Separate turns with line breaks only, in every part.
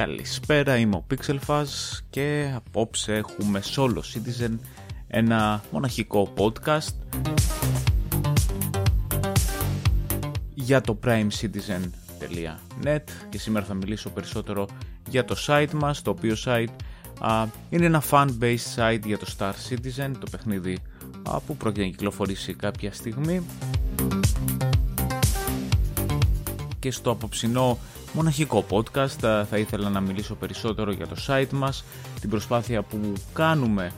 Καλησπέρα, είμαι ο Pixelfuzz και απόψε έχουμε Solo Citizen, ένα μοναχικό podcast για το primecitizen.net και σήμερα θα μιλήσω περισσότερο για το site μας, το οποίο site είναι ένα fan-based site για το Star Citizen, το παιχνίδι που πρόκειται να κυκλοφορήσει κάποια στιγμή και στο απόψινό μοναχικό podcast. Θα ήθελα να μιλήσω περισσότερο για το site μας την προσπάθεια που κάνουμε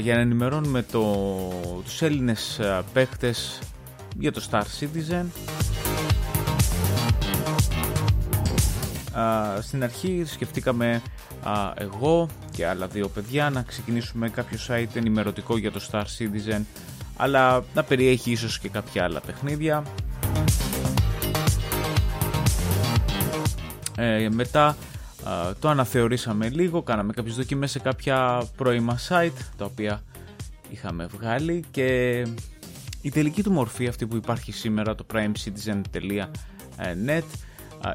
για να ενημερώνουμε το, τους Έλληνες παίχτες για το Star Citizen. Στην αρχή σκεφτήκαμε εγώ και άλλα δύο παιδιά να ξεκινήσουμε κάποιο site ενημερωτικό για το Star Citizen αλλά να περιέχει ίσως και κάποια άλλα παιχνίδια ε, μετά το αναθεωρήσαμε λίγο, κάναμε κάποιες δοκιμές σε κάποια πρώιμα site τα οποία είχαμε βγάλει και η τελική του μορφή αυτή που υπάρχει σήμερα το primecitizen.net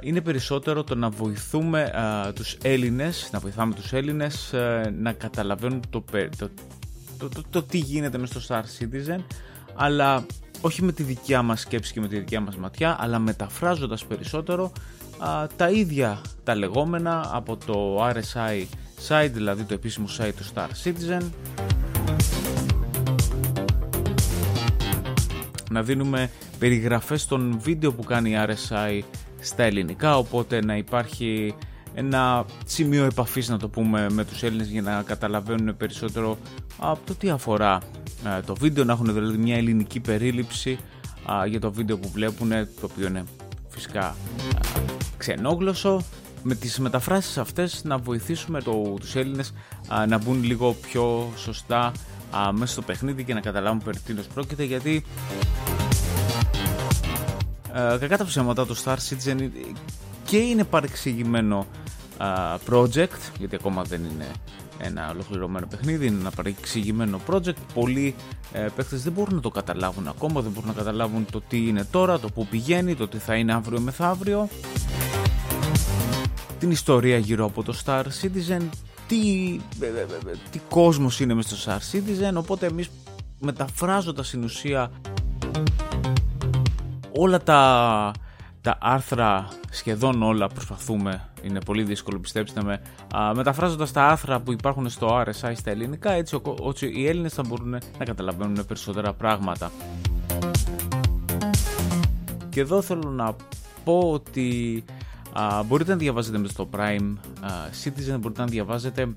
είναι περισσότερο το να βοηθούμε τους Έλληνες, να βοηθάμε τους Έλληνες να καταλαβαίνουν το, το, το, το, τι γίνεται μες στο Star Citizen αλλά όχι με τη δικιά μας σκέψη και με τη δικιά μας ματιά αλλά μεταφράζοντας περισσότερο τα ίδια τα λεγόμενα από το RSI site, δηλαδή το επίσημο site του Star Citizen. Να δίνουμε περιγραφές των βίντεο που κάνει η RSI στα ελληνικά οπότε να υπάρχει ένα σημείο επαφής να το πούμε με τους Έλληνες για να καταλαβαίνουν περισσότερο από το τι αφορά ε, το βίντεο. Να έχουν δηλαδή μια ελληνική περίληψη για το βίντεο που βλέπουν το οποίο είναι φυσικά ξενόγλωσσο με τις μεταφράσεις αυτές να βοηθήσουμε το, τους Έλληνες να μπουν λίγο πιο σωστά α, μέσα στο παιχνίδι και να καταλάβουν περί τίνος πρόκειται γιατί ε, κακά τα ψέματα το Star Citizen και είναι παρεξηγημένο project γιατί ακόμα δεν είναι ένα ολοκληρωμένο παιχνίδι, είναι ένα παρεξηγημένο project. Πολλοί ε, παίκτες δεν μπορούν να το καταλάβουν ακόμα, δεν μπορούν να καταλάβουν το τι είναι τώρα, το που πηγαίνει, το τι θα είναι αύριο μεθαύριο. Την ιστορία γύρω από το Star Citizen, τι, ε, ε, ε, τι κόσμος είναι μέσα στο Star Citizen, οπότε εμείς μεταφράζοντας στην ουσία όλα τα, τα άρθρα, σχεδόν όλα προσπαθούμε, είναι πολύ δύσκολο πιστέψτε με, α, μεταφράζοντας τα άρθρα που υπάρχουν στο RSI στα ελληνικά έτσι ώστε οι Έλληνες θα μπορούν να καταλαβαίνουν περισσότερα πράγματα. Και εδώ θέλω να πω ότι α, μπορείτε να διαβάζετε μες στο Prime Citizen, μπορείτε να διαβάζετε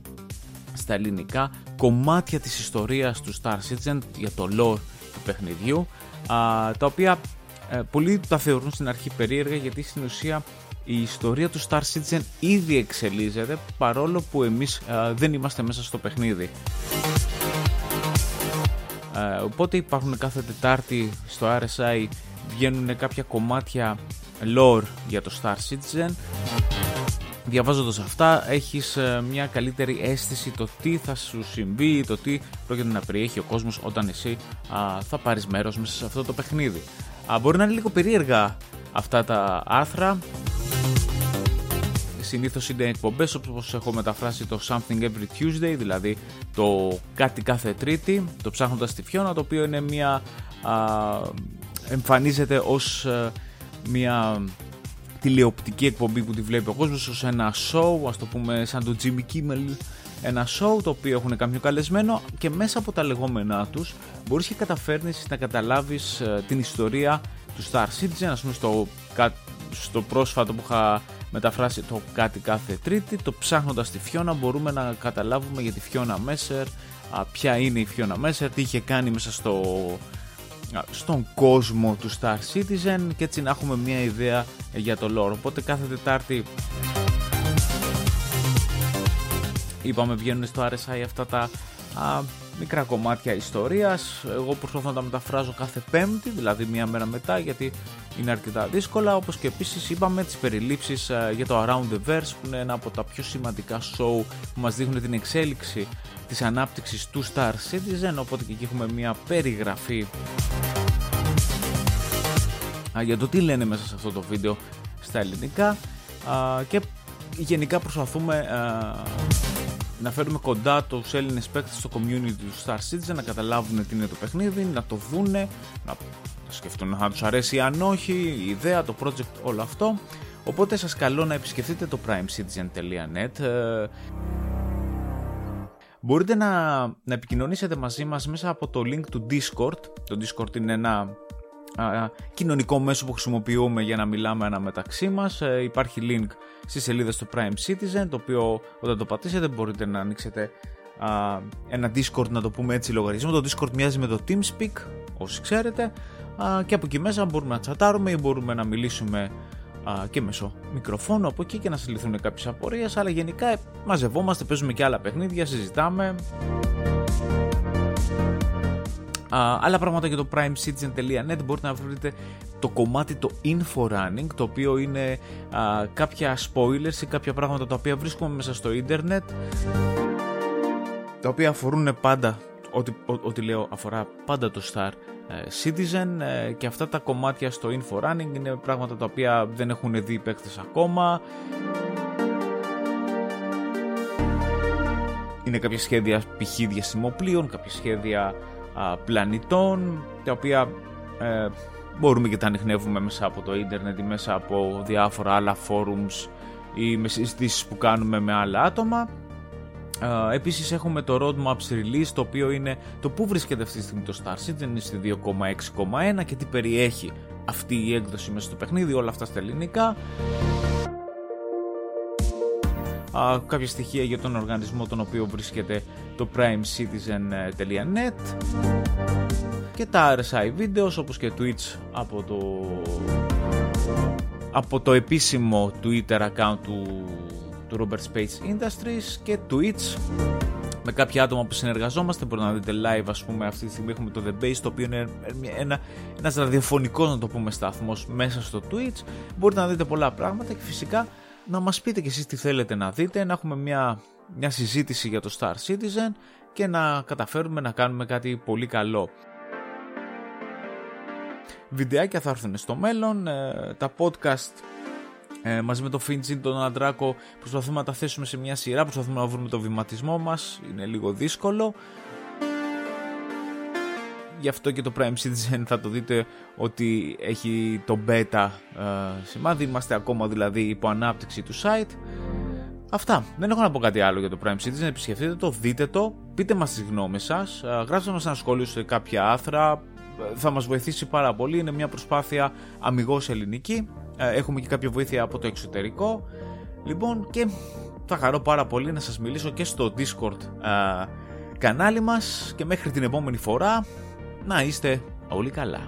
στα ελληνικά κομμάτια της ιστορίας του Star Citizen για το lore του παιχνιδιού α, τα οποία ε, πολλοί τα θεωρούν στην αρχή περίεργα γιατί στην ουσία η ιστορία του Star Citizen ήδη εξελίσσεται παρόλο που εμείς ε, δεν είμαστε μέσα στο παιχνίδι. Ε, οπότε υπάρχουν κάθε Τετάρτη στο RSI βγαίνουν κάποια κομμάτια lore για το Star Citizen Διαβάζοντας αυτά έχεις μια καλύτερη αίσθηση το τι θα σου συμβεί, το τι πρόκειται να περιέχει ο κόσμος όταν εσύ θα πάρεις μέρος μέσα σε αυτό το παιχνίδι. Α, μπορεί να είναι λίγο περίεργα αυτά τα άρθρα. Συνήθως είναι εκπομπές όπως έχω μεταφράσει το Something Every Tuesday, δηλαδή το κάτι κάθε τρίτη, το ψάχνοντας τη Φιώνα, το οποίο είναι μια... Α, εμφανίζεται ως ε, μια τηλεοπτική εκπομπή που τη βλέπει ο κόσμος ως ένα show, ας το πούμε σαν το Jimmy Kimmel ένα show το οποίο έχουν κάποιο καλεσμένο και μέσα από τα λεγόμενά τους μπορείς και καταφέρνεις να καταλάβεις ε, την ιστορία του Star Citizen ας πούμε στο, στο πρόσφατο που είχα μεταφράσει το κάτι κάθε τρίτη το ψάχνοντας τη Φιώνα μπορούμε να καταλάβουμε για τη Φιώνα Μέσερ ποια είναι η Φιώνα Μέσερ τι είχε κάνει μέσα στο, στον κόσμο του Star Citizen και έτσι να έχουμε μια ιδέα για το lore. Οπότε κάθε Τετάρτη είπαμε βγαίνουν στο RSI αυτά τα α, μικρά κομμάτια ιστορίας. Εγώ προσπαθώ να τα μεταφράζω κάθε πέμπτη δηλαδή μία μέρα μετά γιατί είναι αρκετά δύσκολα όπως και επίσης είπαμε τις περιλήψεις για το Around the Verse που είναι ένα από τα πιο σημαντικά show που μας δείχνουν την εξέλιξη της ανάπτυξης του Star Citizen οπότε και εκεί έχουμε μία περιγραφή. Για το τι λένε μέσα σε αυτό το βίντεο στα ελληνικά. Και γενικά προσπαθούμε να φέρουμε κοντά τους Έλληνες παίκτες στο community του Star Citizen, να καταλάβουν τι είναι το παιχνίδι, να το δούνε, να σκεφτούν αν τους αρέσει ή αν όχι, η ιδέα, το project, όλο αυτό. Οπότε σας καλώ να επισκεφτείτε το primecitizen.net Μπορείτε να, να επικοινωνήσετε μαζί μας μέσα από το link του Discord. Το Discord είναι ένα κοινωνικό μέσο που χρησιμοποιούμε για να μιλάμε αναμεταξύ μας. Ε, υπάρχει link στη σελίδα στο Prime Citizen, το οποίο όταν το πατήσετε μπορείτε να ανοίξετε ένα Discord, να το πούμε έτσι λογαριασμό. Το Discord μοιάζει με το TeamSpeak, όσοι ξέρετε, και από εκεί μέσα μπορούμε να τσατάρουμε ή μπορούμε να μιλήσουμε και μέσω μικροφώνου από εκεί και να σας λυθούν κάποιες απορίες, αλλά γενικά μαζευόμαστε, παίζουμε και άλλα παιχνίδια, συζητάμε. Uh, άλλα πράγματα για το primecitizen.net μπορείτε να βρείτε το κομμάτι το Inforunning το οποίο είναι uh, κάποια spoilers ή κάποια πράγματα τα οποία βρίσκουμε μέσα στο ίντερνετ τα οποία αφορούν πάντα ό,τι, ό,τι λέω αφορά πάντα το Star ε, Citizen ε, και αυτά τα κομμάτια στο Inforunning είναι πράγματα τα οποία δεν έχουν δει οι παίκτες ακόμα είναι κάποια σχέδια π.χ. διασημοπλοίων, κάποια σχέδια πλανητών τα οποία ε, μπορούμε και τα ανοιχνεύουμε μέσα από το ίντερνετ ή μέσα από διάφορα άλλα forums ή με συζητήσεις που κάνουμε με άλλα άτομα. Uh, επίσης έχουμε το Roadmaps Release το οποίο είναι το που βρίσκεται αυτή τη στιγμή το Star Citizen είναι στη 2.6.1 και τι περιέχει αυτή η έκδοση μέσα στο παιχνίδι. Όλα αυτά στα ελληνικά uh, κάποια στοιχεία για τον οργανισμό τον οποίο βρίσκεται το primecitizen.net και τα RSI videos όπως και Twitch από το από το επίσημο Twitter account του του Robert Space Industries και Twitch. Με κάποια άτομα που συνεργαζόμαστε μπορείτε να δείτε live ας πούμε αυτή τη στιγμή έχουμε το The Base το οποίο είναι ένα, ένας ραδιοφωνικός να το πούμε σταθμός μέσα στο Twitch. Μπορείτε να δείτε πολλά πράγματα και φυσικά να μας πείτε και εσείς τι θέλετε να δείτε να έχουμε μια, μια συζήτηση για το Star Citizen και να καταφέρουμε να κάνουμε κάτι πολύ καλό βιντεάκια θα έρθουν στο μέλλον ε, τα podcast ε, μαζί με το Φίντζιν, τον Αντράκο, προσπαθούμε να τα θέσουμε σε μια σειρά, προσπαθούμε να βρούμε το βηματισμό μας, είναι λίγο δύσκολο. Γι' αυτό και το Prime Citizen θα το δείτε ότι έχει το beta ε, σημάδι, είμαστε ακόμα δηλαδή υπό ανάπτυξη του site. Αυτά. Δεν έχω να πω κάτι άλλο για το Prime Citizen. Επισκεφτείτε το, δείτε το, πείτε μας τις γνώμες σας, ε, γράψτε μας ένα σχόλιο σε κάποια άθρα, θα μας βοηθήσει πάρα πολύ. Είναι μια προσπάθεια αμυγός ελληνική. Ε, έχουμε και κάποια βοήθεια από το εξωτερικό. Λοιπόν και θα χαρώ πάρα πολύ να σας μιλήσω και στο Discord ε, κανάλι μας και μέχρι την επόμενη φορά να είστε όλοι καλά.